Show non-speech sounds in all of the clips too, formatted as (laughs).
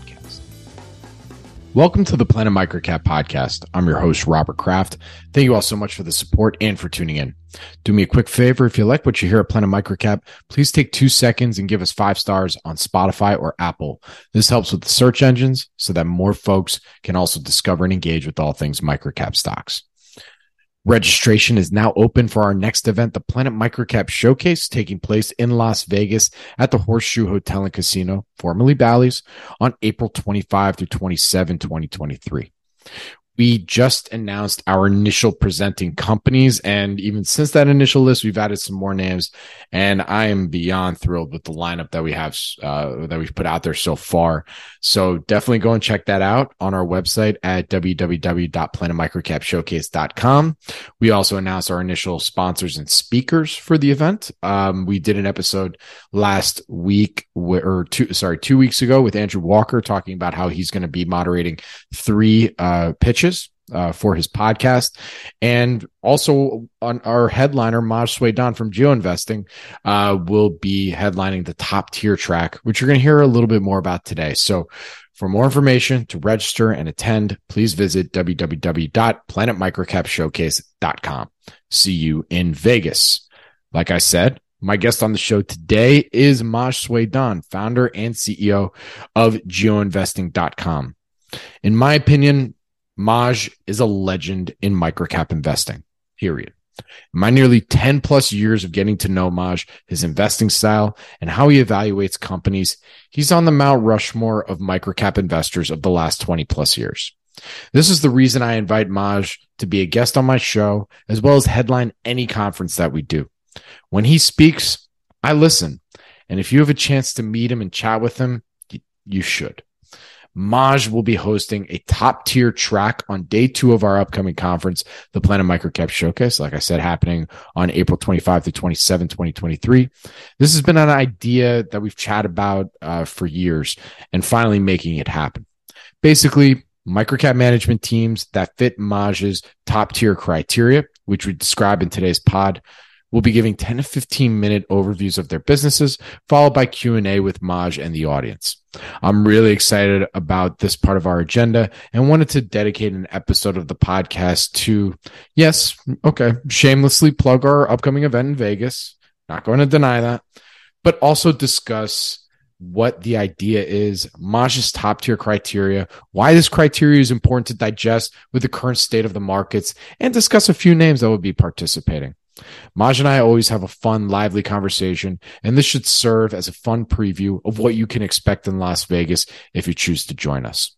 podcast. Welcome to the Planet Microcap podcast. I'm your host, Robert Kraft. Thank you all so much for the support and for tuning in. Do me a quick favor. If you like what you hear at Planet Microcap, please take two seconds and give us five stars on Spotify or Apple. This helps with the search engines so that more folks can also discover and engage with all things microcap stocks. Registration is now open for our next event, the Planet Microcap Showcase, taking place in Las Vegas at the Horseshoe Hotel and Casino, formerly Bally's, on April 25 through 27, 2023 we just announced our initial presenting companies. And even since that initial list, we've added some more names. And I am beyond thrilled with the lineup that we have, uh, that we've put out there so far. So definitely go and check that out on our website at www.planetmicrocapshowcase.com. We also announced our initial sponsors and speakers for the event. Um, we did an episode last week or two, sorry, two weeks ago with Andrew Walker talking about how he's going to be moderating three, uh, pitches uh, for his podcast. And also on our headliner, Maj Soueidan from Geo Investing, uh, will be headlining the top tier track, which you're going to hear a little bit more about today. So for more information to register and attend, please visit www.planetmicrocapshowcase.com. See you in Vegas. Like I said, my guest on the show today is Maj Soueidan, founder and CEO of geoinvesting.com. In my opinion, Maj is a legend in microcap investing, period. My nearly 10 plus years of getting to know Maj, his investing style, and how he evaluates companies, he's on the Mount Rushmore of microcap investors of the last 20 plus years. This is the reason I invite Maj to be a guest on my show, as well as headline any conference that we do. When he speaks, I listen. And if you have a chance to meet him and chat with him, you should. Maj will be hosting a top tier track on day two of our upcoming conference, the Planet Microcap Showcase. Like I said, happening on April 25 to 27, 2023. This has been an idea that we've chatted about uh, for years and finally making it happen. Basically, microcap management teams that fit Maj's top tier criteria, which we describe in today's pod, will be giving 10 to 15 minute overviews of their businesses, followed by Q&A with Maj and the audience. I'm really excited about this part of our agenda and wanted to dedicate an episode of the podcast to, yes, okay, shamelessly plug our upcoming event in Vegas. Not going to deny that, but also discuss what the idea is, Maj's top tier criteria, why this criteria is important to digest with the current state of the markets, and discuss a few names that will be participating. Maj and I always have a fun, lively conversation, and this should serve as a fun preview of what you can expect in Las Vegas if you choose to join us.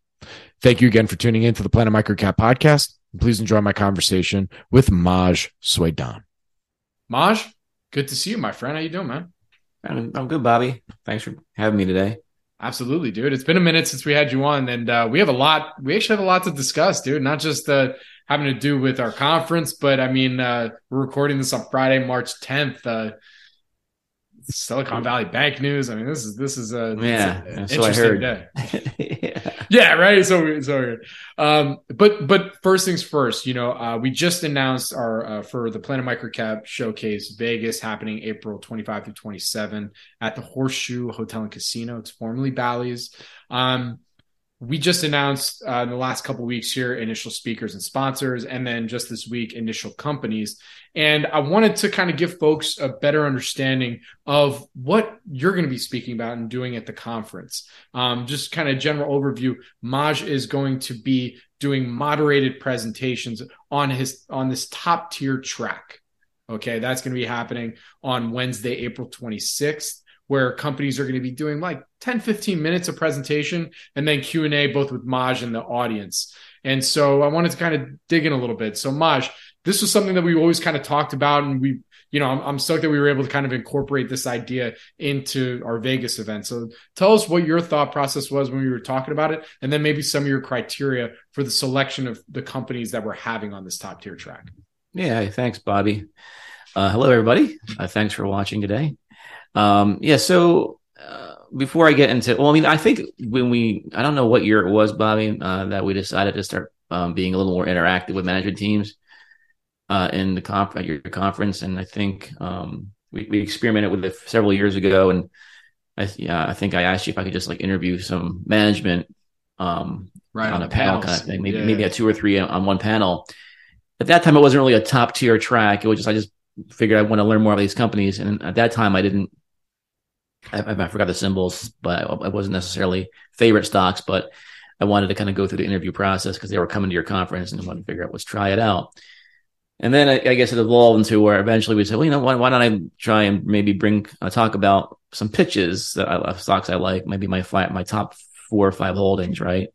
Thank you again for tuning in to the Planet Microcap podcast. Please enjoy my conversation with Maj Soueidan. Maj, good to see you, my friend. How you doing, man? I'm, I'm good, Bobby. Thanks for having me today. Absolutely, dude. It's been a minute since we had you on, and uh, we have a lot. We actually have a lot to discuss, dude. Not just uh, having to do with our conference, but I mean, uh, we're recording this on Friday, March 10th. Uh, Silicon Valley Bank news. I mean, this is this is a yeah. So I heard. Day. (laughs) yeah. yeah, right. So so um, but but first things first. You know, uh, we just announced our uh, for the Planet Microcap Showcase Vegas happening April 25 through 27 at the Horseshoe Hotel and Casino. It's formerly Bally's. Um, we just announced uh, in the last couple weeks here initial speakers and sponsors, and then just this week initial companies. And I wanted to kind of give folks a better understanding of what you're going to be speaking about and doing at the conference. Um, just kind of general overview. Maj is going to be doing moderated presentations on his on this top tier track. Okay, that's going to be happening on Wednesday, April 26th where companies are going to be doing like 10 15 minutes of presentation and then q&a both with maj and the audience. And so i wanted to kind of dig in a little bit. So maj this was something that we always kind of talked about and we you know I'm, I'm stoked that we were able to kind of incorporate this idea into our vegas event. So tell us what your thought process was when we were talking about it and then maybe some of your criteria for the selection of the companies that we're having on this top tier track. Yeah. Thanks bobby. Uh, hello everybody. Uh, thanks for watching today um, yeah. So uh, before I get into, well, I mean, I think when we, I don't know what year it was, Bobby, uh, that we decided to start um, being a little more interactive with management teams uh, in the comp at your conference, and I think um, we, we experimented with it several years ago, and I, yeah, I think I asked you if I could just like interview some management um, right, on, on a panel kind of thing, maybe yeah. maybe a two or three on one panel. At that time, it wasn't really a top tier track. It was just I just figured I want to learn more about these companies, and at that time, I didn't I, I forgot the symbols, but I, wasn't necessarily favorite stocks, but I wanted to kind of go through the interview process because they were coming to your conference and I wanted to figure out let's try it out. And then I, I, guess it evolved into where eventually we said, well, you know, why, why don't I try and maybe bring uh, talk about some pitches that I stocks I like, maybe my my top four or five holdings, right?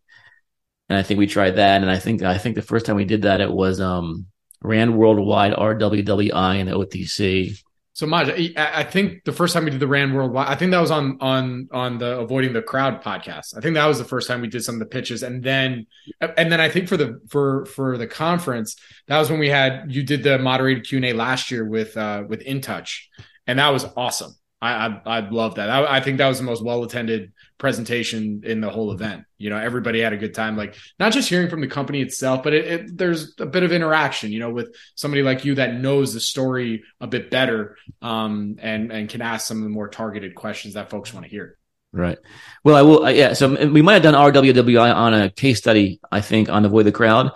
And I think we tried that, and I think I think the first time we did that, it was um, Rand Worldwide, RWWI, and OTC. So Maj, I think the first time we did the Rand Worldwide, I think that was on on on the Avoiding the Crowd podcast. I think that was the first time we did some of the pitches, and then and then I think for the for for the conference, that was when we had you did the moderated Q and A last year with uh with InTouch, and that was awesome. I I, I love that. I, I think that was the most well attended presentation in the whole event. You know, everybody had a good time. Like not just hearing from the company itself, but it, it, there's a bit of interaction. You know, with somebody like you that knows the story a bit better, um, and and can ask some of the more targeted questions that folks want to hear. Right. Well, I will. Uh, yeah. So we might have done RWWI on a case study. I think on avoid the crowd.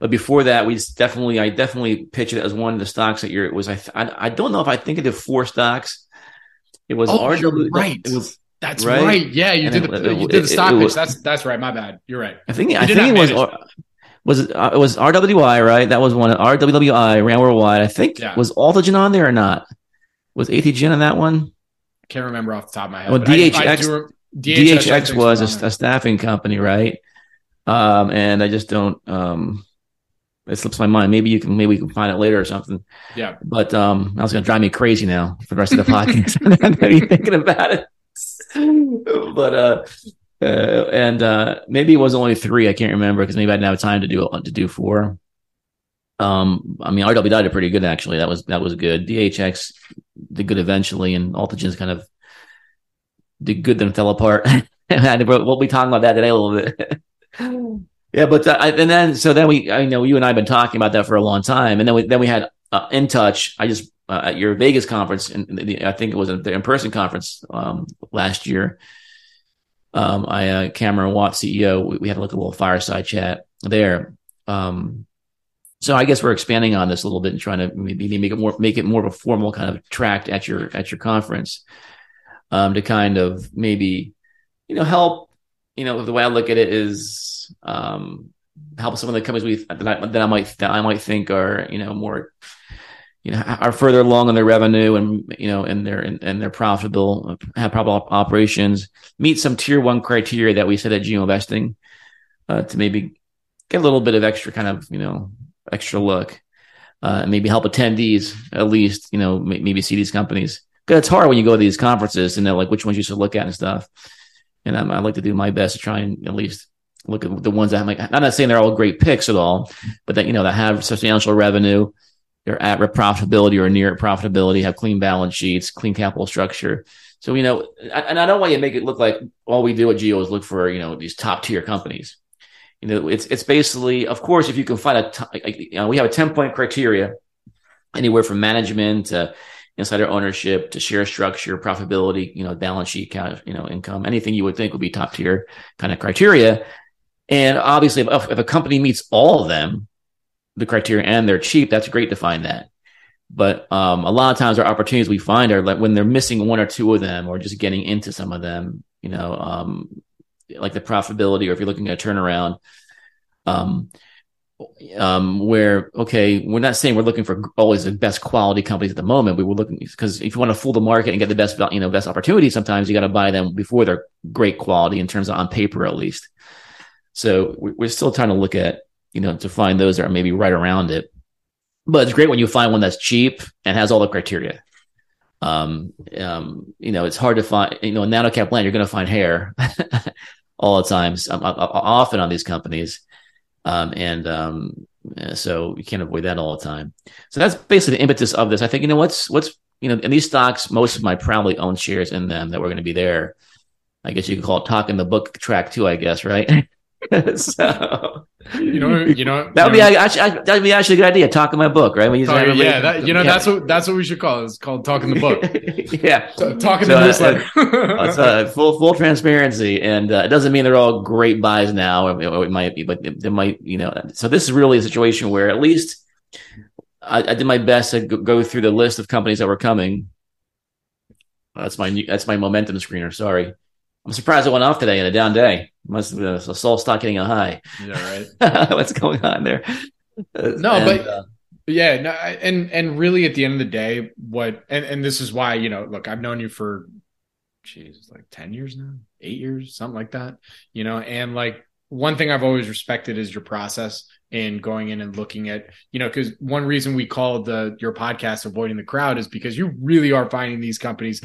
But before that, we definitely, I definitely pitched it as one of the stocks that year. It was, I, I, I don't know if I think it did four stocks. It was oh, RW. Right. It was that's right. right. Yeah, you did, it, the, you did the stock it, it, pitch. That's that's right. My bad. You're right. I think I think it was was it, uh, it was RWI right? That was one of RWWI Rand Worldwide. I think yeah. was Altigen on there or not? Was ATGN on that one? I can't remember off the top of my head. Well, DHX, I, I do, DHX, DHX was a, a, staffing company, right? Um, and I just don't. Um, it slips my mind. Maybe you can, maybe we can find it later or something. Yeah. But um, that was going to drive me crazy now for the rest of the (laughs) podcast. (laughs) I'm thinking about it. (laughs) but uh, uh, and uh, maybe it was only three. I can't remember because maybe I didn't have time to do to do four. Um, I mean, RW did pretty good actually. That was that was good. DHX did good eventually, and Altigen's kind of did good then fell apart. (laughs) we'll be talking about that today a little bit. (laughs) yeah, but uh, and then so then we, I know you and I have been talking about that for a long time, and then we then we had uh, InTouch. I just uh, at your Vegas conference, and I think it was the in-person conference um, last year. Um, I uh, Cameron Watt, CEO, we, we, had like a little fireside chat there. Um, so I guess we're expanding on this a little bit and trying to maybe make it more make it more of a formal kind of tract at your at your conference um, to kind of maybe you know help you know the way I look at it is um, help some of the companies we that I, that I might that I might think are you know more you know are further along in their revenue and you know and their and, their profitable have profitable operations meet some tier one criteria that we set at geo investing uh, to maybe get a little bit of extra kind of you know extra look uh, and maybe help attendees at least you know maybe see these companies. Because it's hard when you go to these conferences and know like which ones you should look at? and stuff. And I like to do my best to try and at least look at the ones that I'm like I'm not saying they're all great picks at all but that you know that have substantial revenue they're at profitability or near profitability, have clean balance sheets, clean capital structure. So, you know, and I don't want you to make it look like all we do at Geo is look for, you know, these top tier companies. You know, it's, it's basically, of course, if you can find a, t- you know, we have a 10 point criteria anywhere from management to insider ownership to share structure, profitability, you know, balance sheet, you know, income, anything you would think would be top tier kind of criteria. And obviously, if, if a company meets all of them, the criteria, and they're cheap, that's great to find that. But um, a lot of times, our opportunities we find are like when they're missing one or two of them, or just getting into some of them. You know, um, like the profitability, or if you're looking at a turnaround. Um, um, where okay, we're not saying we're looking for always the best quality companies at the moment. We were looking because if you want to fool the market and get the best, you know, best opportunity, sometimes you got to buy them before they're great quality in terms of on paper at least. So we're still trying to look at you know to find those that are maybe right around it. But it's great when you find one that's cheap and has all the criteria. Um, um, you know, it's hard to find. You know, in nanocap land, you're going to find hair (laughs) all the times, um, often on these companies um, and um, so you can't avoid that all the time. So that's basically the impetus of this. I think you know what's what's you know in these stocks, most of my probably own shares in them that were going to be there. I guess you could call it talking the book track too. I guess right. (laughs) so you know, you know, (laughs) that would be actually that'd be actually a good idea. Talking my book, right? Oh, yeah, that, you know, yeah. that's what that's what we should call it. It's called talking the book. (laughs) yeah, so, talking so, the newsletter. (laughs) uh, uh, full full transparency, and uh, it doesn't mean they're all great buys now. Or it might be, but they might, you know. So this is really a situation where at least I, I did my best to go through the list of companies that were coming. That's my that's my momentum screener. Sorry. I'm surprised it went off today in a down day. Must have been a soul stock getting a high. Yeah, right. (laughs) What's going on there? No, and, but uh, yeah, no, and and really at the end of the day, what and and this is why you know, look, I've known you for, geez, like ten years now, eight years, something like that. You know, and like one thing I've always respected is your process in going in and looking at, you know, because one reason we called the your podcast avoiding the crowd is because you really are finding these companies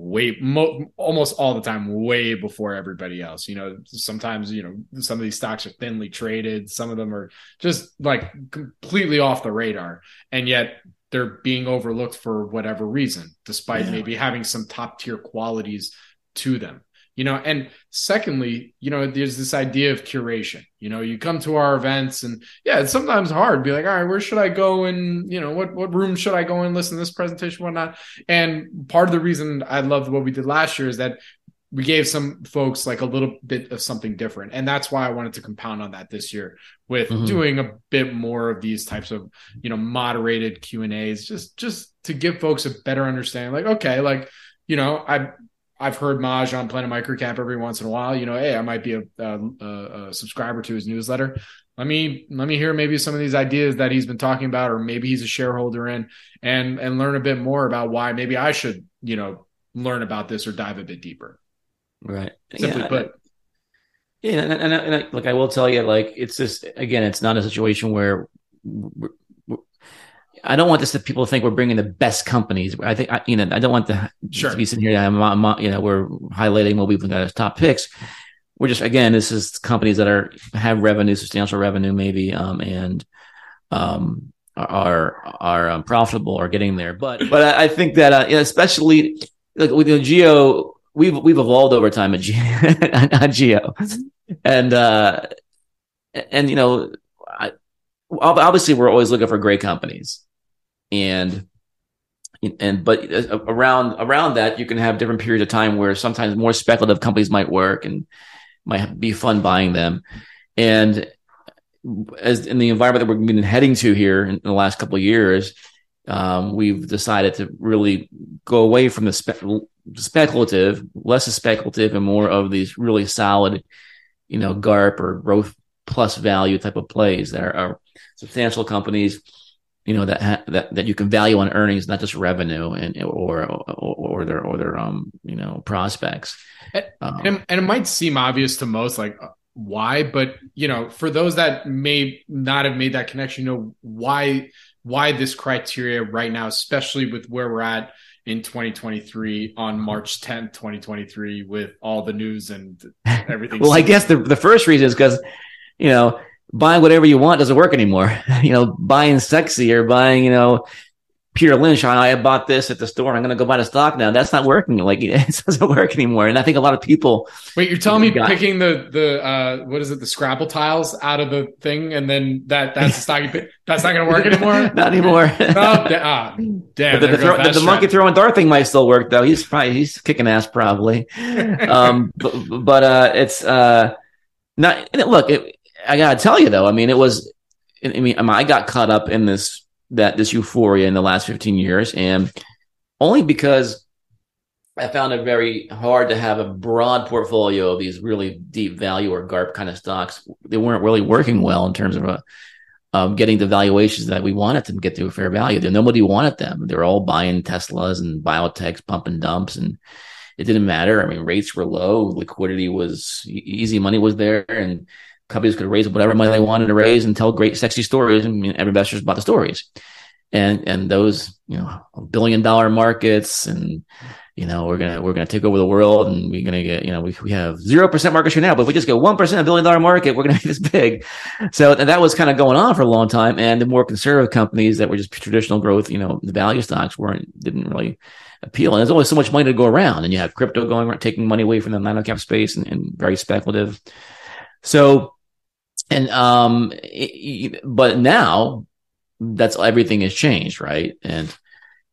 way mo- almost all the time way before everybody else you know sometimes you know some of these stocks are thinly traded some of them are just like completely off the radar and yet they're being overlooked for whatever reason despite yeah. maybe having some top tier qualities to them you know and secondly you know there's this idea of curation you know you come to our events and yeah it's sometimes hard. Be like all right where should i go and you know what what room should i go and listen to this presentation whatnot? And part of the reason i loved what we did last year is that we gave some folks like a little bit of something different. And that's why i wanted to compound on that this year with mm-hmm. doing a bit more of these types of you know moderated q and a's just just to give folks a better understanding like okay like you know i I've heard Maj on Planet Microcap every once in a while. You know, hey, I might be a, a, a, subscriber to his newsletter. Let me let me hear maybe some of these ideas that he's been talking about, or maybe he's a shareholder in, and and learn a bit more about why maybe I should you know learn about this or dive a bit deeper. Right. Simply yeah, put. Yeah, and, and, and, and like I will tell you, like it's just again, it's not a situation where I don't want this to people think we're bringing the best companies. I think I, you know I don't want the sure. to be sitting here. I'm, I'm, you know we're highlighting what we've got as top picks. We're just again this is companies that are have revenue, substantial revenue maybe, um, and um, are are um, profitable or getting there. But but I, I think that uh, especially like with the Geo, we've we've evolved over time at Geo, (laughs) at Geo, and uh, and you know. I, obviously we're always looking for great companies and and but uh, around around that you can have different periods of time where sometimes more speculative companies might work and might be fun buying them. And as in the environment that we've been heading to here in the last couple of years um, we've decided to really go away from the spe- speculative less speculative and more of these really solid you know garp or growth plus value type of plays that are, are substantial companies you know that ha- that that you can value on earnings, not just revenue and or or, or their or their um you know prospects. And, um, and, and it might seem obvious to most, like uh, why, but you know, for those that may not have made that connection, you know why why this criteria right now, especially with where we're at in 2023 on March 10th, 2023, with all the news and (laughs) everything. well, I guess the the first reason is because you know buying whatever you want doesn't work anymore. (laughs) you know, buying sexy or buying, you know, Peter Lynch. I, bought this at the store. I'm going to go buy the stock now. That's not working. (laughs) Like it doesn't work anymore. And I think a lot of people. Wait, you're telling me got, picking the the uh, what is it? The Scrabble tiles out of the thing, and then that that's the stock you pick. That's not going to work (laughs) anymore. not anymore. oh, da- ah, damn. the, the, throw, the, the monkey throwing dart thing might still work though. He's probably he's kicking ass probably. um, but, but uh, it's uh Not look, it, I gotta tell you though. I mean, it was. I mean, I got caught up in this that this euphoria in the last 15 years, and only because I found it very hard to have a broad portfolio of these really deep value or GARP kind of stocks. They weren't really working well in terms of a, um, getting the valuations that we wanted to get to a fair value. Nobody wanted them. They were all buying Teslas and biotechs, pump and dumps, and it didn't matter. I mean, rates were low, liquidity was easy, money was there, and companies could raise whatever money they wanted to raise and tell great, sexy stories. I mean, every investors bought the stories, and and those you know billion dollar markets and you know, we're gonna we're gonna take over the world, and we're gonna get you know we we have zero percent market share now, but if we just get one percent of billion dollar market, we're gonna (laughs) be this big. So that was kind of going on for a long time, and the more conservative companies that were just traditional growth, you know, the value stocks weren't didn't really appeal, and there's always so much money to go around, and you have crypto going taking money away from the nano cap space, and, and very speculative. So, and um, but now that's everything has changed, right? And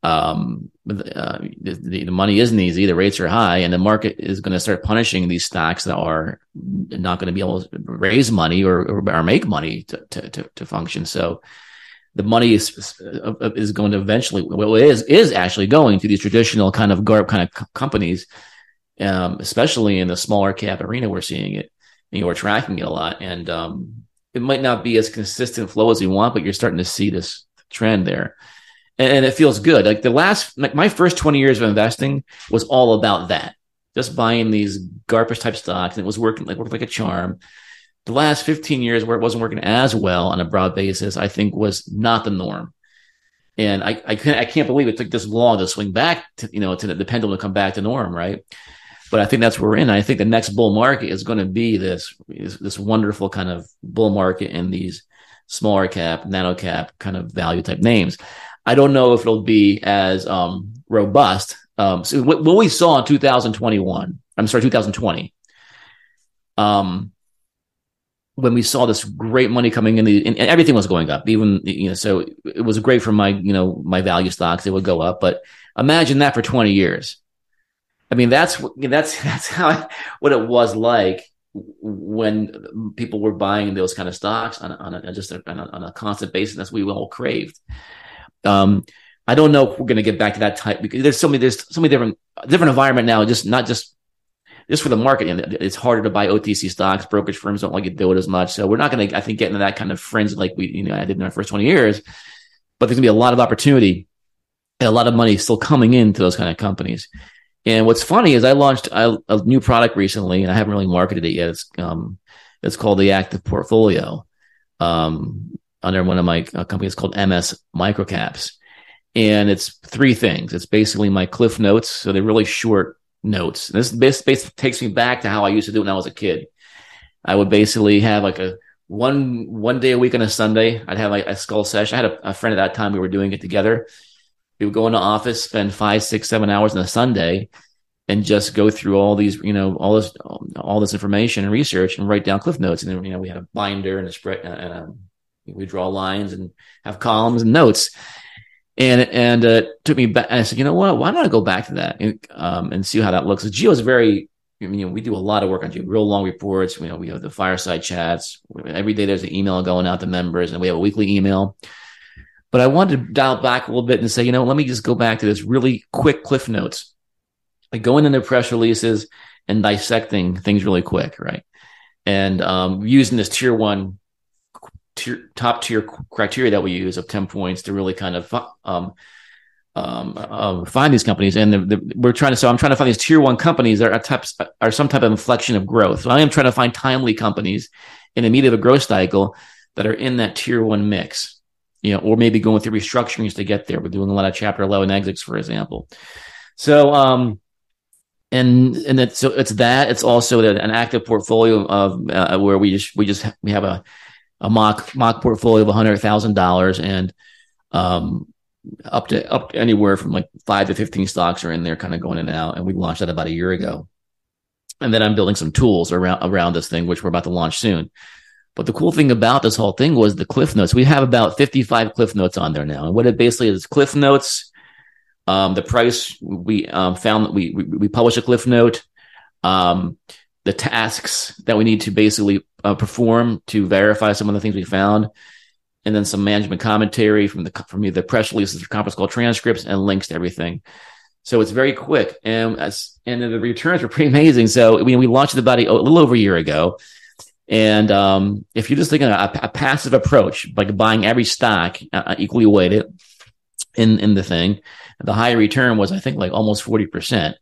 um, uh, the, the, money isn't easy. The rates are high, and the market is going to start punishing these stocks that are not going to be able to raise money or, or, or make money to, to, to, to, function. So the money is is going to eventually, well, it is is actually going to these traditional kind of garp kind of companies, um, especially in the smaller cap arena. We're seeing it. You we're tracking it a lot, and um, it might not be as consistent flow as we want, but you're starting to see this trend there and, it feels good. Like the last, like my first 20 years of investing was all about that. Just buying these garbage type stocks and it was working like worked like a charm. The last 15 years where it wasn't working as well on a broad basis, I think was not the norm. And I, I can't, I can't believe it took this long to swing back to, you know, to the, the pendulum to come back to norm. Right. But I think that's where we're in. I think the next bull market is going to be this, this wonderful kind of bull market in these smaller cap, nano cap kind of value type names. I don't know if it'll be as um, robust. Um, so what, what, we saw in 2021, I'm sorry, 2020, um, when we saw this great money coming in, the, and everything was going up, even you know, so it was great for my you know my value stocks; it would go up. But imagine that for 20 years. I mean, that's that's (laughs) that's how what it was like when people were buying those kind of stocks on, on a, just a, on, a, on a constant basis. That's what we all craved. Um, I don't know if we're going to get back to that type because there's so many there's so many different different environment now. Just not just just for the market. It's harder to buy OTC stocks. Brokerage firms don't like to do it as much. So we're not going to, I think, get into that kind of frenzy like we, you know, I did in our first 20 years. But there's going to be a lot of opportunity and a lot of money still coming into those kind of companies. And what's funny is I launched a, a new product recently, and I haven't really marketed it yet. It's um, it's called the Active Portfolio. Um, under one of my uh, companies called MS Microcaps. And it's three things. It's basically my cliff notes. So they're really short notes. This basically takes me back to how I used to do when I was a kid. I would basically have like a one one day a week on a Sunday. I'd have like a skull session. I had a, a friend at that time. We were doing it together. We would go into office, spend five, six, seven hours on a Sunday, and just go through all these, you know, all this, all this information and research, and write down cliff notes. And then, you know, we had a binder and a spread and a we draw lines and have columns and notes. And and uh, took me back. And I said, you know what? Why don't I go back to that and, um, and see how that looks? Geo is very. I mean, we do a lot of work on Geo, real long reports. You know, we have the fireside chats every day. There's an email going out to members, and we have a weekly email. But I wanted to dial back a little bit and say, you know, let me just go back to this really quick cliff notes, like going into press releases and dissecting things really quick, right? And um, using this tier one tier, top tier criteria that we use of 10 points to really kind of um, um, um, find these companies. And the, the, we're trying to, so I'm trying to find these tier one companies that are, types, are some type of inflection of growth. So I am trying to find timely companies in the meat of a growth cycle that are in that tier one mix, you know, or maybe going through restructurings to get there. We're doing a lot of chapter 11 exits, for example. So, um, and and it's so it's that it's also an active portfolio of uh, where we just we just we have a a mock mock portfolio of hundred thousand dollars and um, up to up to anywhere from like five to fifteen stocks are in there, kind of going in and out. And we launched that about a year ago. And then I'm building some tools around around this thing, which we're about to launch soon. But the cool thing about this whole thing was the cliff notes. We have about 55 cliff notes on there now. And what it basically is cliff notes. Um, the price we um, found that we, we, we publish a cliff note. Um, the tasks that we need to basically uh, perform to verify some of the things we found, and then some management commentary from the from either press releases, conference call transcripts, and links to everything. So it's very quick, and as and the returns were pretty amazing. So mean, we launched the body a little over a year ago, and um, if you're just thinking a, a passive approach, like buying every stock uh, equally weighted in in the thing, the higher return was I think like almost forty percent,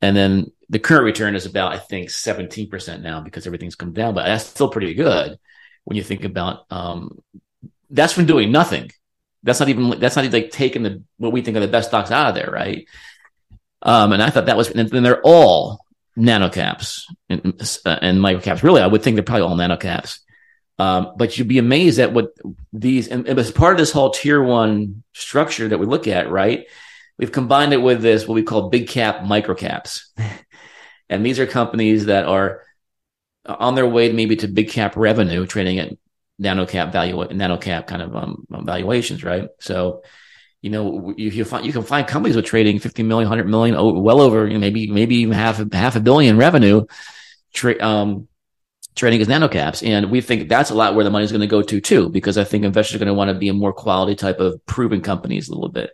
and then the current return is about I think seventeen percent now because everything's come down, but that's still pretty good when you think about um, that's from doing nothing. That's not even that's not even like taking the what we think are the best stocks out of there, right? Um, and I thought that was, and then they're all nanocaps and, uh, and microcaps. Really, I would think they're probably all nanocaps. Um, but you'd be amazed at what these, and, and as part of this whole tier one structure that we look at, right? We've combined it with this, what we call big cap microcaps. (laughs) and these are companies that are on their way maybe to big cap revenue, trading at nano cap value, nano cap kind of um, valuations, right? So, you know, you, you find you can find companies with trading 50 million, 100 million, well over, you know, maybe maybe even half half a billion revenue, tra- um, trading as nano caps, and we think that's a lot where the money is going to go to too, because I think investors are going to want to be a more quality type of proven companies a little bit.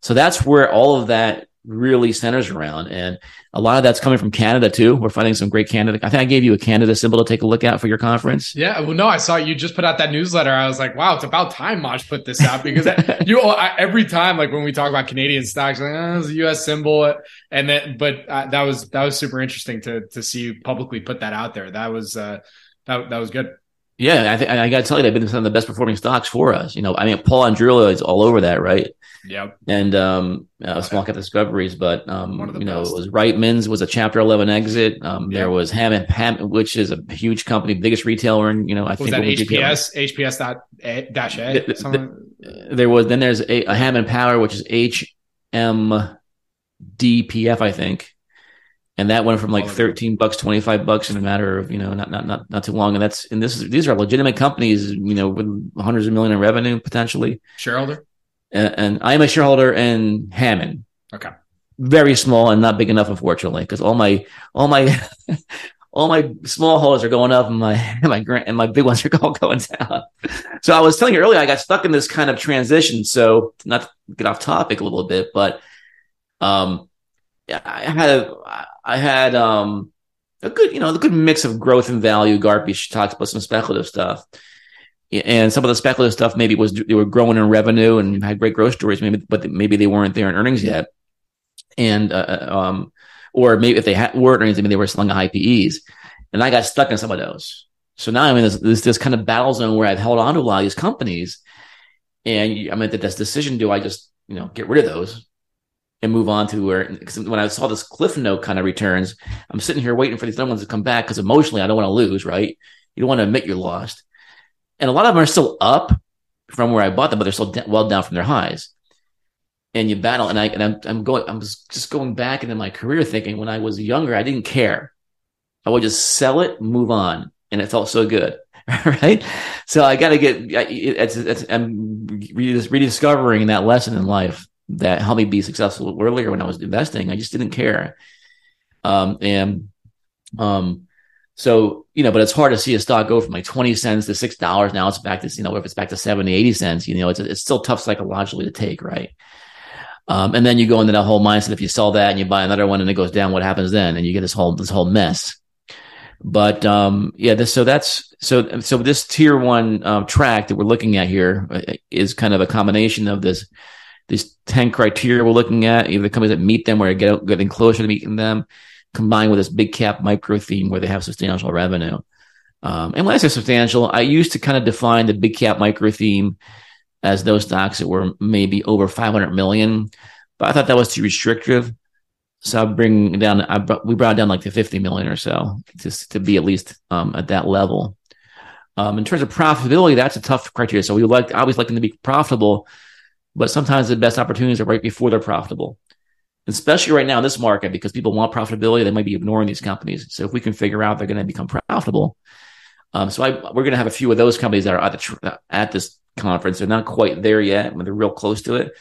So that's where all of that really centers around. And a lot of that's coming from Canada too. We're finding some great Canada. I think I gave you a Canada symbol to take a look at for your conference. Yeah. Well, no, I saw you just put out that newsletter. I was like, wow, it's about time Maj put this out because (laughs) you I, every time, like when we talk about Canadian stocks, like, oh, it's a U.S. symbol, and then but uh, that was that was super interesting to to see you publicly put that out there. That was uh that that was good. Yeah, I, think I got to tell you, they've been some of the best performing stocks for us. You know, I mean, Paul Andreola is all over that, right? Yep. And um, uh, small cap discoveries, but um, you know, best. it was Reitmans was a Chapter Eleven exit. Um, yep. there was Hammond, Hammond, which is a huge company, biggest retailer, and you know, I was think that HPS, HPS dot a, dash A. The, the, there was then there's a, a Hammond Power, which is HMDPF, I think and that went from like 13 bucks 25 bucks in a matter of you know not not not, not too long. And that's and this is these are legitimate companies you know with hundreds of million in revenue potentially. Shareholder? And, and i am a shareholder in hammond. Okay. Very small and not big enough unfortunately because all my all my (laughs) all my small holders are going up and my and (laughs) my and my big ones are (laughs) all going down. So i was telling you earlier i got stuck in this kind of transition. So not to get off topic a little bit but um I had a, I had um a good you know a good mix of growth and value. Garbage talks about some speculative stuff, and some of the speculative stuff maybe was they were growing in revenue and had great growth stories, maybe but maybe they weren't there in earnings yet, and uh, uh um or maybe if they had were earnings, maybe they were selling high PEs, and I got stuck in some of those. So now I'm in this, this, this kind of battle zone where I've held on to a lot of these companies, and I'm at this decision: do I just you know get rid of those and move on to where because when I saw this cliff note kind of returns, I'm sitting here waiting for these other ones to come back because emotionally I don't want to lose, right? You don't want to admit you're lost. And a lot of them are still up from where I bought them, but they're still well down from their highs. And you battle, and I and I'm, I'm going, I'm just going back into my career thinking when I was younger, I didn't care. I would just sell it, move on, and it felt so good, (laughs) right? So I got to get. It's, it's, I'm rediscovering that lesson in life that helped me be successful earlier when I was investing. I just didn't care. Um, and, um, so, you know, but it's hard to see a stock go from like 20 cents to $6. Now it's back to, you know, if it's back to 70, 80 cents, you know, it's, it's still tough psychologically to take. Right. Um, and then you go into that whole mindset. If you sell that and you buy another one and it goes down, what happens then? And you get this whole, this whole mess. But, um, yeah, this, so that's, so, so this tier one, um, track that we're looking at here uh, kind of a combination of this, these 10 criteria we're looking at, either the companies that meet them or get getting closer to meeting them, combined with this big cap micro theme where they have substantial revenue. Um, and when I say substantial, I used to kind of define the big cap micro theme as those stocks that were maybe over 500 million, but I thought that was too restrictive. So I bring down, I we brought down like to 50 million or so just to be at least um, at that level. Um, in terms of profitability, that's a tough criteria. So we like, I always like them to be profitable, but sometimes the best opportunities are right before they're profitable. Especially right now in this market, because people want profitability, they might be ignoring these companies. So if we can figure out they're going to become profitable, um, so I, we're going to have a few of those companies that are at, the, at this conference. They're not quite there yet, but they're real close to it.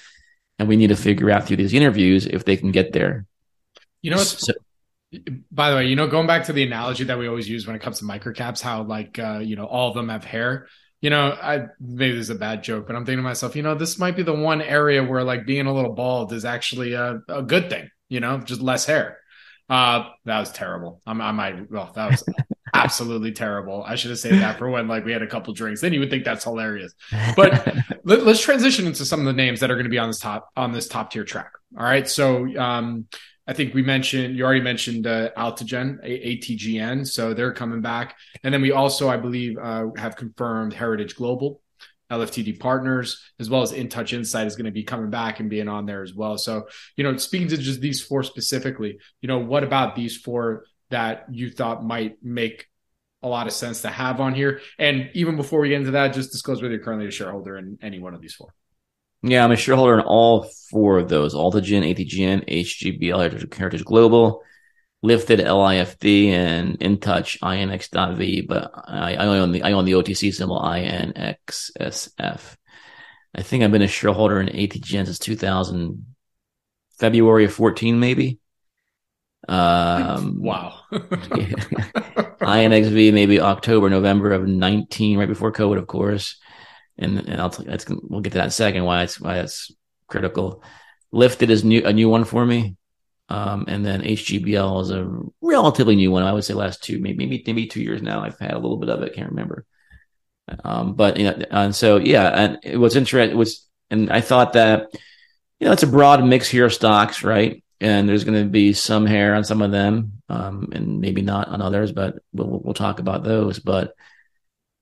And we need to figure out through these interviews if they can get there. You know, so, By the way, you know, going back to the analogy that we always use when it comes to microcaps, how like uh, you know all of them have hair. You know, I maybe this is a bad joke, but I'm thinking to myself, you know, this might be the one area where like being a little bald is actually a, a good thing. You know, just less hair. Uh, that was terrible. I'm, I might. Well, that was (laughs) absolutely terrible. I should have said that for when like we had a couple drinks. Then you would think that's hilarious. (laughs) But let, us transition into some of the names that are going to be on this top on this top tier track. All right. So um, I think we mentioned you already mentioned uh, Altigen, ATGN, so they're coming back, and then we also, I believe, uh, have confirmed Heritage Global, LFTD Partners, as well as InTouch Insight is going to be coming back and being on there as well. So, you know, speaking to just these four specifically, you know, what about these four that you thought might make a lot of sense to have on here? And even before we get into that, just disclose whether you're currently a shareholder in any one of these four. Yeah, I'm a shareholder in all four of those: Altigen, ATGN, HGBL, Heritage, Global, Lifted, LIFD, and InTouch, INX.V. But I, I own the I own the OTC symbol INXSF. I think I've been a shareholder in ATGN since 2000, February of 14, maybe. Um, wow. (laughs) INXV maybe October, November of 19, right before COVID, of course and, and I'll that's we'll get to that in a second why it's why it's critical. Lifted is new a new one for me, um, and then HGBL is a relatively new one. I would say last two maybe maybe maybe two years now. I've had a little bit of it. Can't remember. Um, but you know, and so yeah, and what's interesting was, and I thought that you know it's a broad mix here of stocks, right? And there's going to be some hair on some of them, um, and maybe not on others, but we'll we'll talk about those. But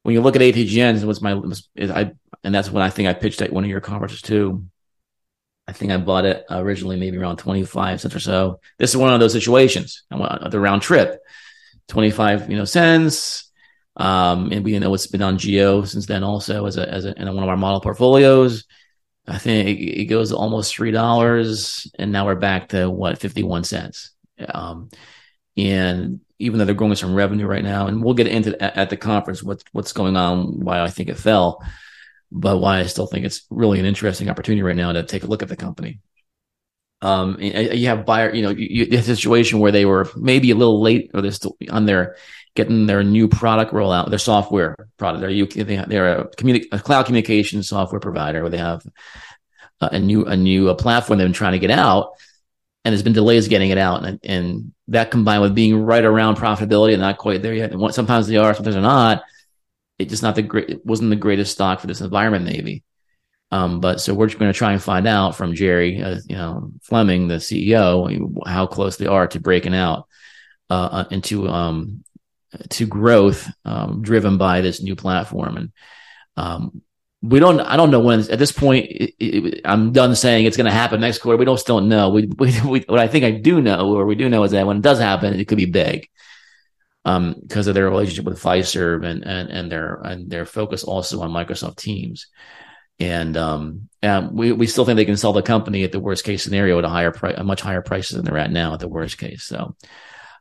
when you look at ATGNs, what's my is I and that's when I think I pitched at one of your conferences too. I think I bought it originally maybe around 25 cents or so. This is one of those situations. I want the round trip, 25, you know, cents. Um, and we know it's been on Geo since then also as a, as a, in one of our model portfolios. I think it, goes almost $3 and now we're back to what, 51 cents. Um, and even though they're growing some revenue right now, and we'll get into at, the conference what what's going on, why I think it fell, but why I still think it's really an interesting opportunity right now to take a look at the company. Um, you have buyer, you know, you, you, a situation where they were maybe a little late, or they're still on their getting their new product rollout, their software product. They're they're a, communi- a cloud communication software provider where they have a new a new a platform they've been trying to get out and there's been delays getting it out. And, and that combined with being right around profitability and not quite there yet. And what, sometimes they are, sometimes they're not. It just not the great, it wasn't the greatest stock for this environment, maybe. Um, but so we're just going to try and find out from Jerry, uh, you know, Fleming, the CEO, how close they are to breaking out uh, uh, into um, to growth um, driven by this new platform. And um, we don't i don't know when at this point it, it, i'm done saying it's going to happen next quarter. We don't still know. We, (laughs) we, we, what i think i do know or we do know is that when it does happen it could be big. Um because of their relationship with Fiserv and and and their and their focus also on microsoft teams. And um and we, we still think they can sell the company at the worst case scenario at a higher price a much higher price than they're at now at the worst case. So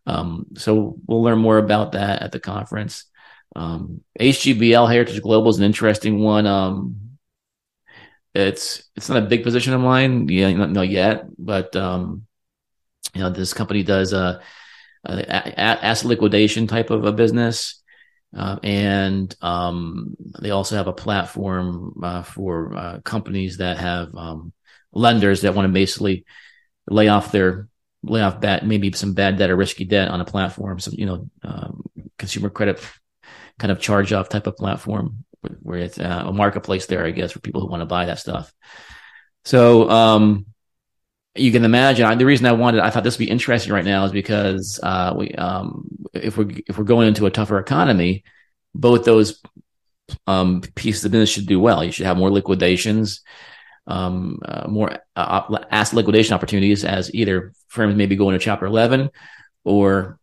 um so we'll learn more about that at the conference um, HGBL Heritage Global is an interesting one. Um, it's it's not a big position of mine, yeah, not, not yet, but um, you know this company does a, a, a asset liquidation type of a business, uh, and um, they also have a platform uh, for uh, companies that have um, lenders that want to basically lay off their lay off bad maybe some bad debt or risky debt on a platform. So you know, um, consumer credit kind of charge off type of platform where it's uh, a marketplace there, I guess, for people who want to buy that stuff. So, um, you can imagine I, the reason I wanted, I thought this would be interesting right now is because, uh, we, um, if we're, if we're going into a tougher economy, both those, um, pieces of business should do well. You should have more liquidations, um, uh, more uh, asset liquidation opportunities as either firms maybe go into chapter 11 or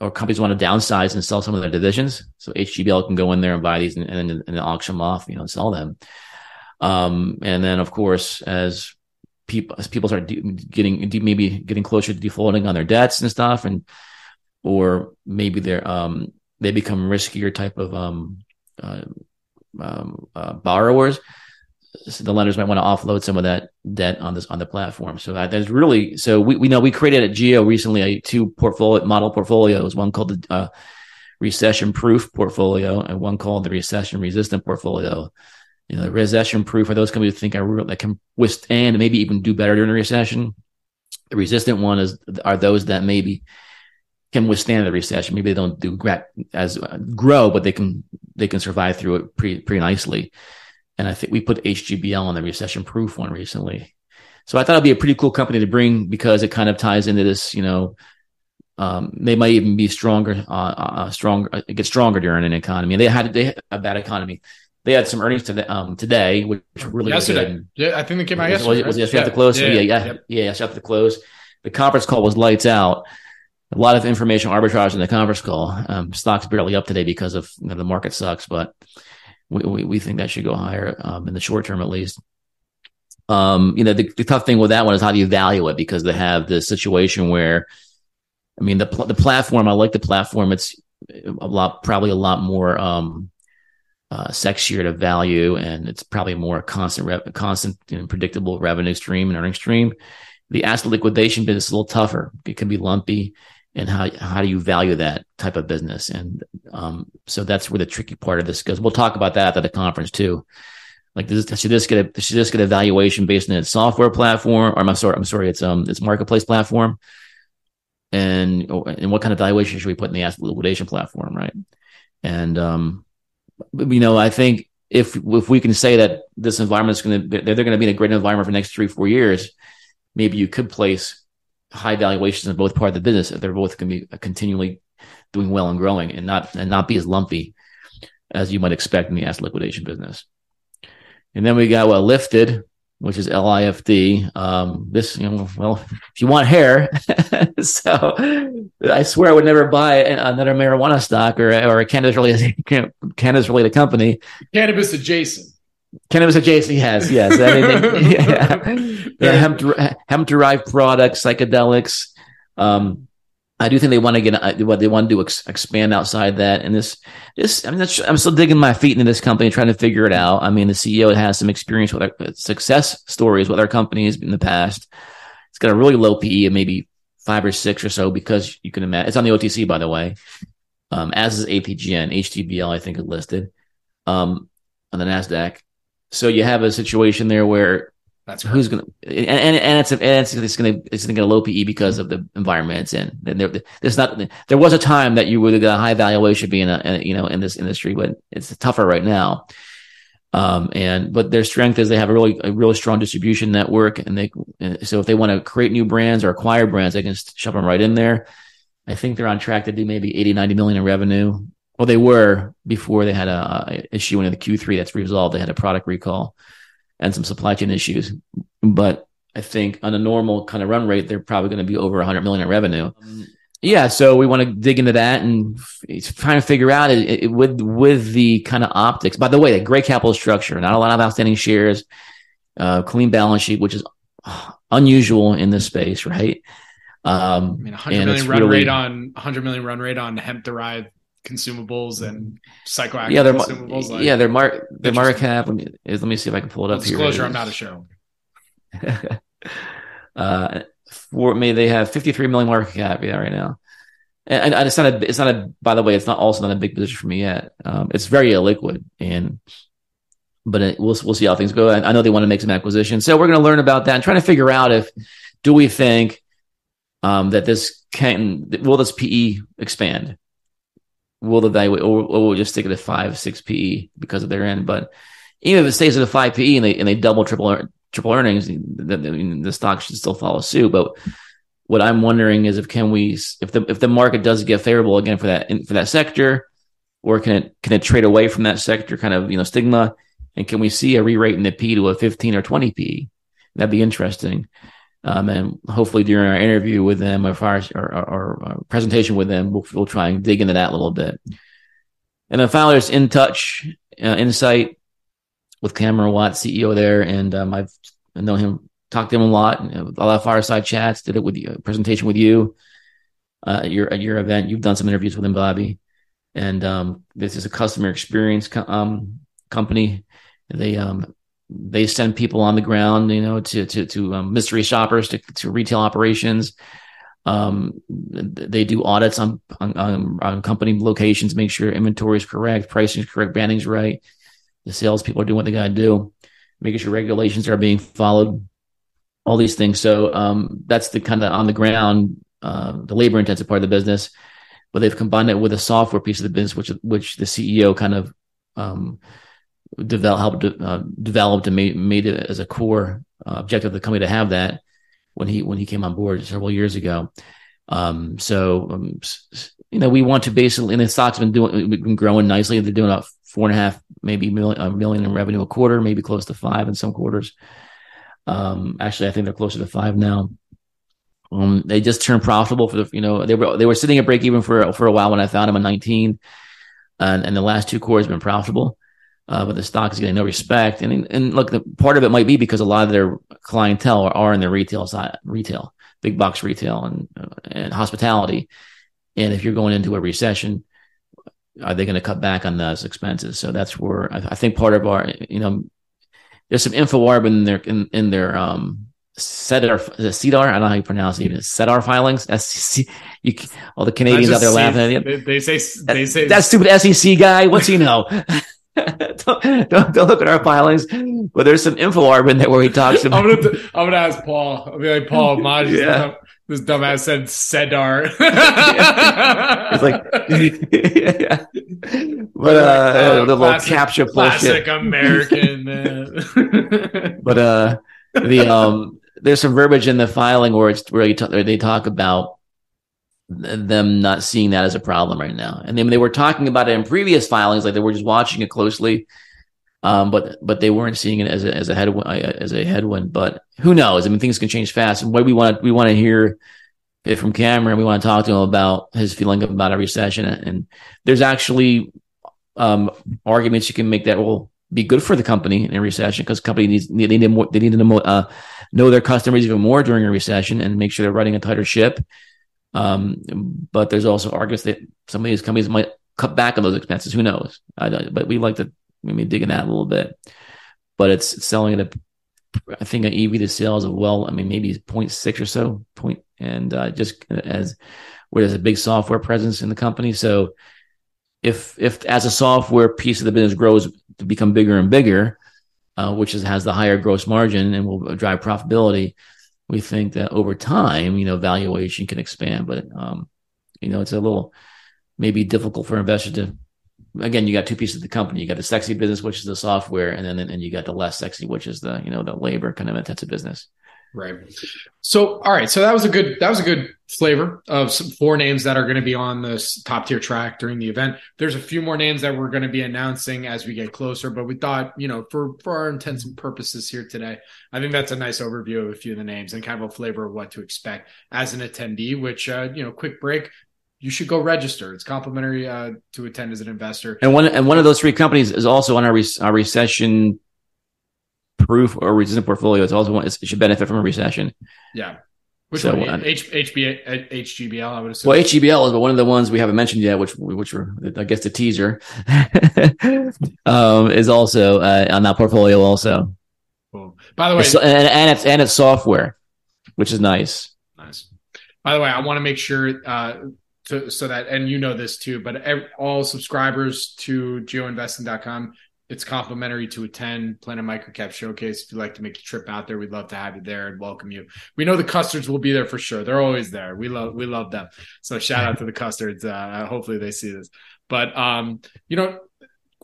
or companies want to downsize and sell some of their divisions. So HGBL can go in there and buy these and, and, and auction them off, you know, and sell them. Um, and then of course, as people, as people start de- getting, de- maybe getting closer to defaulting on their debts and stuff, and, or maybe they're, um, they become riskier type of, um, uh, um, uh, borrowers. So the lenders might want to offload some of that debt on this on the platform. So that, there's really so we we know we created at Geo recently a two portfolio model portfolios, one called the uh, recession proof portfolio and one called the recession resistant portfolio. You know, the recession proof are those companies who think are real, that can withstand and maybe even do better during a recession. The resistant one is are those that maybe can withstand the recession. Maybe they don't do as uh, grow, but they can they can survive through it pretty pretty nicely. And I think we put HGBL on the recession proof one recently. So I thought it'd be a pretty cool company to bring because it kind of ties into this, you know, um, they might even be stronger, uh, uh, stronger, uh, get stronger during an economy. And they had, they had a bad economy. They had some earnings to um, today, which really yesterday. Good. Yeah, I think they came out was, yesterday. Was, was yesterday yeah. after close? Yeah, yeah, yeah, yeah, yeah, after the close. The conference call was lights out. A lot of information arbitrage in the conference call. Um, stocks barely up today because of you know, the market sucks, but we, we, we think that should go higher um, in the short term at least. Um, you know, the, the, tough thing with that one is how do you value it because they have the situation where, I mean, the the platform. I like the platform. It's a lot, probably a lot more um, uh, sexier to value, and it's probably more constant, re- constant, and predictable revenue stream and earning stream. The asset liquidation business is a little tougher. It can be lumpy and how how do you value that type of business and um, so that's where the tricky part of this goes. We'll talk about that at the conference too. Like does, should this get a should this get a valuation based on its software platform? Or i'm sorry i'm sorry it's um its marketplace platform? And and what kind of valuation should we put in the asset liquidation platform right? And um you know i think if if we can say that this environment is going to they're going to be in a great environment for the next three four years maybe you could place high valuations in both part of the business if they're both going to be continually doing well and growing and not and not be as lumpy as you might expect in the asset liquidation business. And then we got well lifted, which is LIFD. Um, this, you know, well, if you want hair, (laughs) so I swear I would never buy another marijuana stock or or a cannabis related cannabis related company. Cannabis adjacent. Cannabis adjacent, yes, yes. Anything, (laughs) yeah. (laughs) yeah, hemp, hemp derived products, psychedelics. Um, I do think they want to get what they want to do ex- expand outside that. And this, this, I mean, I'm still digging my feet into this company, trying to figure it out. I mean, the CEO has some experience with our success stories with our companies in the past. It's got a really low PE of maybe five or six or so because you can imagine it's on the OTC, by the way. Um, as is ATGN, HGBL, I think is listed, um, on the NASDAQ. So you have a situation there where that's who's going to, and, and, and it's, and it's, it's going to, it's going to get a low PE because of the environment it's in. And there, there's not, there was a time that you would get a high valuation being a, you know, in this industry, but it's tougher right now. Um, and, but their strength is they have a really, a really strong distribution network. And they, so if they want to create new brands or acquire brands, they can shove them right in there. I think they're on track to do maybe 80, 90 million in revenue. Well, they were before they had a, a issue in the Q3 that's resolved. They had a product recall and some supply chain issues. But I think on a normal kind of run rate, they're probably going to be over 100 million in revenue. Yeah, so we want to dig into that and trying to figure out it, it, with with the kind of optics. By the way, a great capital structure, not a lot of outstanding shares, uh, clean balance sheet, which is unusual in this space, right? Um, I mean, 100 million run really, rate on 100 million run rate on hemp derived consumables and psychoactive yeah, they're, consumables. Like, yeah, their mark their market cap is. Let me see if I can pull it up disclosure, here. I'm not a show. (laughs) uh, for me, they have 53 million market cap. Yeah, right now. And, and, it's not a, it's not a, by the way, it's not also not a big position for me yet. Um, it's very illiquid and, but it, we'll, we'll see how things go. I, I know they want to make some acquisitions. So we're going to learn about that and trying to figure out if, do we think, um, that this can, will this PE expand? Will evaluate, or, or we'll just stick it at five, six PE because of their end. But even if it stays at a five PE and they and they double triple triple earnings, the, the, the stock should still follow suit. But what I'm wondering is if can we if the if the market does get favorable again for that for that sector, or can it can it trade away from that sector kind of you know stigma, and can we see a re-rate in the P to a 15 or 20 P? That'd be interesting. Um, and hopefully during our interview with them or, our, or, or, or presentation with them, we'll, we'll, try and dig into that a little bit. And then finally, there's Intouch uh, Insight with Cameron Watt, CEO there. And um, I've known him, talked to him a lot, a lot of fireside chats, did it with you, presentation with you uh, at, your, at your event. You've done some interviews with him, Bobby. And um, this is a customer experience co- um, company. They um, they send people on the ground, you know, to to to um, mystery shoppers to to retail operations. Um, they do audits on, on, on company locations, make sure inventory is correct, pricing is correct, branding's right. The salespeople are doing what they got to do, making sure regulations are being followed, all these things. So um, that's the kind of on the ground, uh, the labor intensive part of the business. But they've combined it with a software piece of the business, which which the CEO kind of um, develop, helped uh, developed and made made it as a core uh, objective of the company to have that when he when he came on board several years ago. Um, so um, you know, we want to basically, and the stock's been doing, been growing nicely. They're doing about four and a half, maybe million, a million in revenue a quarter, maybe close to five in some quarters. Um, actually, I think they're closer to five now. Um, they just turned profitable for the, you know, they were they were sitting at break even for for a while when I found them in 19, and and the last two quarters have been profitable uh, but the stock is getting no respect. And and look, the part of it might be because a lot of their clientele are, are in the retail side, retail, big box retail, and uh, and hospitality. And if you're going into a recession, are they going to cut back on those expenses? So that's where I, I think part of our, you know, there's some info arb in their in, in their um SEDAR, CEDAR, I don't know how you pronounce it even. SEDAR filings, (laughs) SEC. You, all the Canadians out there laughing at you. They, they say, they say, that stupid SEC guy. What's he know? (laughs) (laughs) don't, don't, don't, look at our filings, but there's some info arb in there where he talks about. (laughs) I'm gonna, I'm gonna ask Paul. I'll be like, Paul, (laughs) Maj, yeah. this dumbass said Sedar. it's like, yeah. but uh, uh the little capture classic American man. but uh, the um, there's some verbiage in the filing where it's where, where they talk about them not seeing that as a problem right now. And then they were talking about it in previous filings, like they were just watching it closely. Um, but but they weren't seeing it as a as a headwind as a headwind. But who knows? I mean, things can change fast. And what we want we want to hear it from Cameron. We want to talk to him about his feeling about a recession. And there's actually um, arguments you can make that will be good for the company in a recession because company needs they need more they need to know, uh, know their customers even more during a recession and make sure they're running a tighter ship um, but there's also arguments that some of these companies might cut back on those expenses. Who knows? but we like to maybe dig in that a little bit. But it's selling at a, I think an EV to sales of well, I mean maybe 0.6 or so point, and uh, just as where there's a big software presence in the company. So if if as a software piece of the business grows to become bigger and bigger, uh, which is, has the higher gross margin and will drive profitability, we think that over time, you know, valuation can expand, but um, you know, it's a little maybe difficult for investors to. Again, you got two pieces of the company. You got the sexy business, which is the software, and then and you got the less sexy, which is the you know the labor kind of intensive business. Right. So, all right. So that was a good that was a good flavor of some four names that are going to be on this top tier track during the event. There's a few more names that we're going to be announcing as we get closer, but we thought, you know, for for our intents and purposes here today, I think that's a nice overview of a few of the names and kind of a flavor of what to expect as an attendee. Which, uh, you know, quick break. You should go register. It's complimentary uh, to attend as an investor. And one and one of those three companies is also on our, re- our recession proof or resistant portfolio, it's also one, it should benefit from a recession. Yeah. Which so, one? Uh, H, HBA, HGBL, I would assume. Well, HGBL is but one of the ones we haven't mentioned yet, which which were, I guess, the teaser (laughs) um, is also uh, on that portfolio. Also, cool. By the way, it's, and, and, it's and it's software, which is nice. Nice. By the way, I want to make sure uh, to, so that, and you know this too, but every, all subscribers to geoinvesting.com it's complimentary to attend Planet Microcap Showcase. If you'd like to make a trip out there, we'd love to have you there and welcome you. We know the custards will be there for sure. They're always there. We love we love them. So shout out to the custards. Uh, hopefully they see this. But um, you know,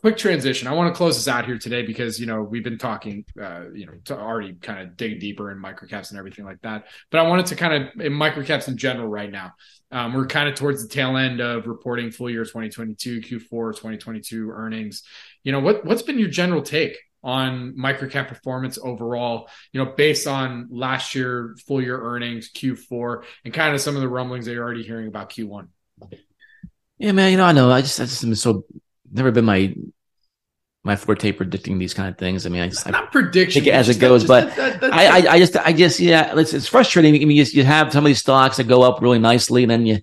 quick transition. I want to close this out here today because you know we've been talking, uh, you know, to already kind of dig deeper in microcaps and everything like that. But I wanted to kind of in microcaps in general right now. Um, we're kind of towards the tail end of reporting full year 2022, Q4 2022 earnings. You know, what what's been your general take on microcap performance overall? You know, based on last year full year earnings, Q4, and kind of some of the rumblings that you're already hearing about Q1. Yeah, man. You know, I know. I just, I just am so never been my my forte predicting these kind of things. I mean, I just not I prediction as it goes, but that, that, I, I, I just I just yeah, it's, it's frustrating. I mean, you, you have some of these stocks that go up really nicely, and then you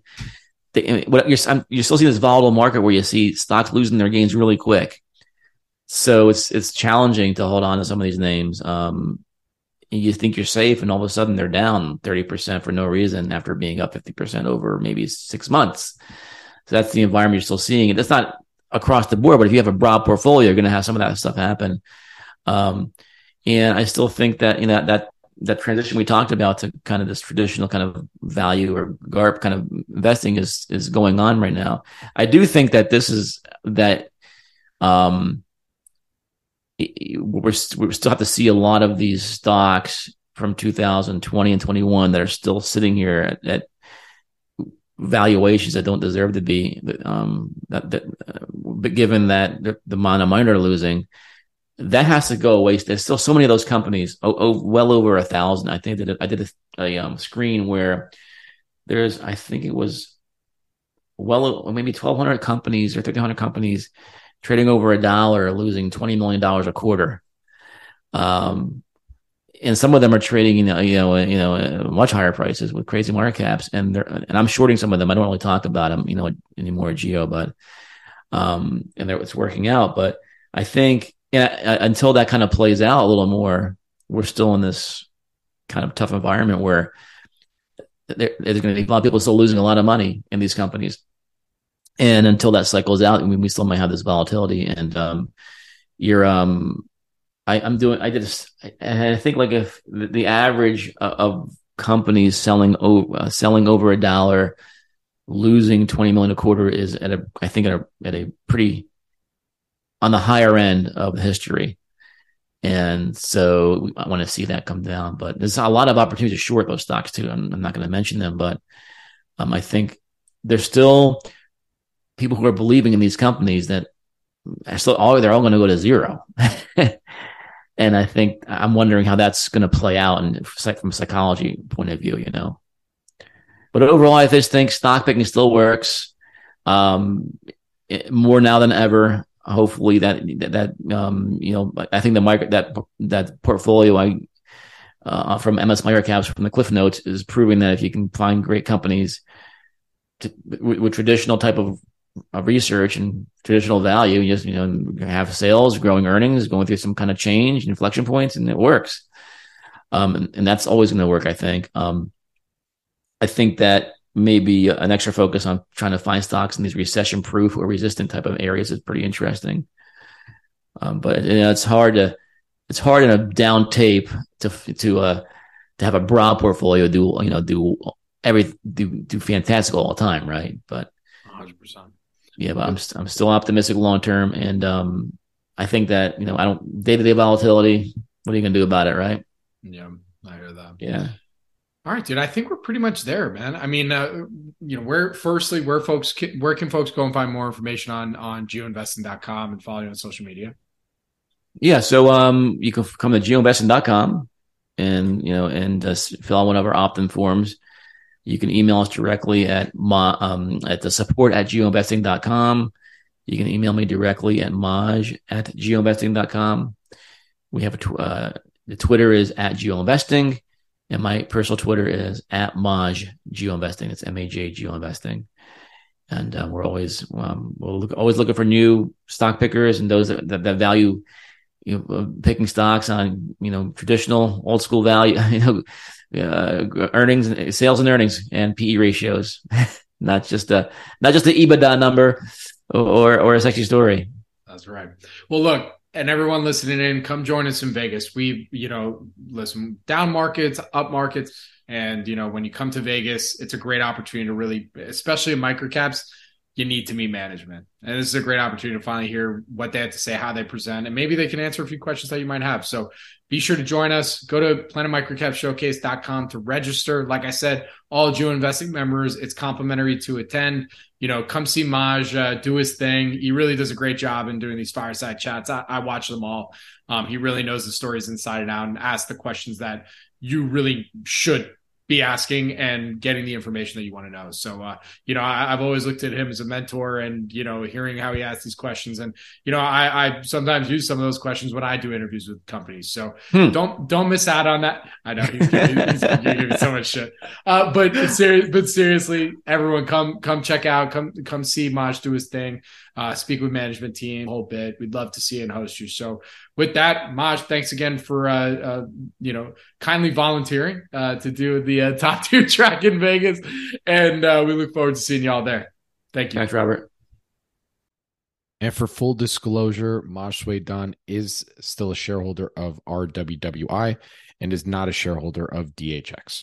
they, what you're you're still seeing this volatile market where you see stocks losing their gains really quick. So it's it's challenging to hold on to some of these names. Um, you think you're safe, and all of a sudden they're down thirty percent for no reason after being up fifty percent over maybe six months. So that's the environment you're still seeing. And it's not across the board, but if you have a broad portfolio, you're going to have some of that stuff happen. Um, and I still think that you know that that transition we talked about to kind of this traditional kind of value or GARP kind of investing is is going on right now. I do think that this is that um we're we still have to see a lot of these stocks from 2020 and 21 that are still sitting here at, at valuations that don't deserve to be. Um, that, that uh, but given that the, the amount of money are losing, that has to go away. There's still so many of those companies, oh, oh well over a thousand. I think that I did a, a um, screen where there's, I think it was well, maybe 1200 companies or 1300 companies trading over a dollar, losing $20 million a quarter. Um, and some of them are trading, you know, you know, you know, much higher prices with crazy market caps, and they're, and I'm shorting some of them. I don't really talk about them, you know, anymore, Geo, but, um, and it's working out. But I think and until that kind of plays out a little more, we're still in this kind of tough environment where there, there's going to be a lot of people still losing a lot of money in these companies. And until that cycles out, we still might have this volatility. And um, you're, um, I, am doing, I did, this, I think like if the average of companies selling over, uh, selling over a dollar, losing 20 million a quarter is at a, I think at a, at a pretty on the higher end of history. And so I want to see that come down, but there's a lot of opportunities to short those stocks too. I'm, I'm not going to mention them, but um, I think there's still people who are believing in these companies that all they're all going to go to zero. (laughs) and I think I'm wondering how that's going to play out and from a psychology point of view, you know. But overall, I just think stock picking still works um, more now than ever hopefully that that um, you know I think the micro that that portfolio I uh, from MS Microcaps from the Cliff Notes is proving that if you can find great companies to, with, with, traditional type of, research and traditional value, you just you know have sales, growing earnings, going through some kind of change, inflection points, and it works. Um, and, and that's always going to work. I think. Um, I think that maybe an extra focus on trying to find stocks in these recession proof or resistant type of areas is pretty interesting. Um, but you know, it's hard to it's hard in a down tape to to uh to have a broad portfolio do you know do every do do fantastic all the time, right? But 100%. Yeah, but I'm I'm still optimistic long term, and um, I think that you know I don't day to day volatility. What are you gonna do about it, right? Yeah, I hear that. Yeah. All right, dude. I think we're pretty much there, man. I mean, uh, you know, where firstly, where folks, can, where can folks go and find more information on on geoinvesting.com and follow you on social media? Yeah, so um, you can come to geoinvesting.com and you know and uh, fill out one of our opt-in forms. You can email us directly at my, um, at the support at geoinvesting.com. You can email me directly at maj at geoinvesting.com. We have a tw- uh, the Twitter is at geoinvesting and my personal Twitter is at Maj Geo Investing. It's M A J Geo Investing. And uh, we're always um, we're look, always looking for new stock pickers and those that, that, that value you know, picking stocks on you know traditional old school value (laughs) you know uh, earnings sales and earnings and PE ratios, (laughs) not just a not just the EBITDA number or or a sexy story. That's right. Well, look, and everyone listening in, come join us in Vegas. We, you know, listen, down markets, up markets. And, you know, when you come to Vegas, it's a great opportunity to really, especially in microcaps, you need to meet management. And this is a great opportunity to finally hear what they have to say, how they present, and maybe they can answer a few questions that you might have. So be sure to join us. Go to planetmicrocapshowcase.com to register. Like I said, all Geo Investing members, it's complimentary to attend. You know, come see Maj uh, do his thing. He really does a great job in doing these fireside chats. I, I watch them all. Um, he really knows the stories inside and out and asks the questions that you really should be asking and getting the information that you want to know. So, uh, you know, I, have always looked at him as a mentor and, you know, hearing how he asks these questions. And, you know, I, I sometimes use some of those questions when I do interviews with companies. So hmm. don't, don't miss out on that. I know he's, he's, he's giving so much shit. Uh, but, ser- but seriously, everyone come, come check out, come, come see Maj do his thing. Uh, speak with management team a whole bit. We'd love to see and host you. So with that, Maj, thanks again for uh, uh, you know kindly volunteering uh, to do the uh, (laughs) top two track in Vegas, and uh, we look forward to seeing y'all there. Thank you. Thanks, Robert. And for full disclosure, Maj Soueidan is still a shareholder of RWWI and is not a shareholder of DHX.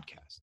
podcast.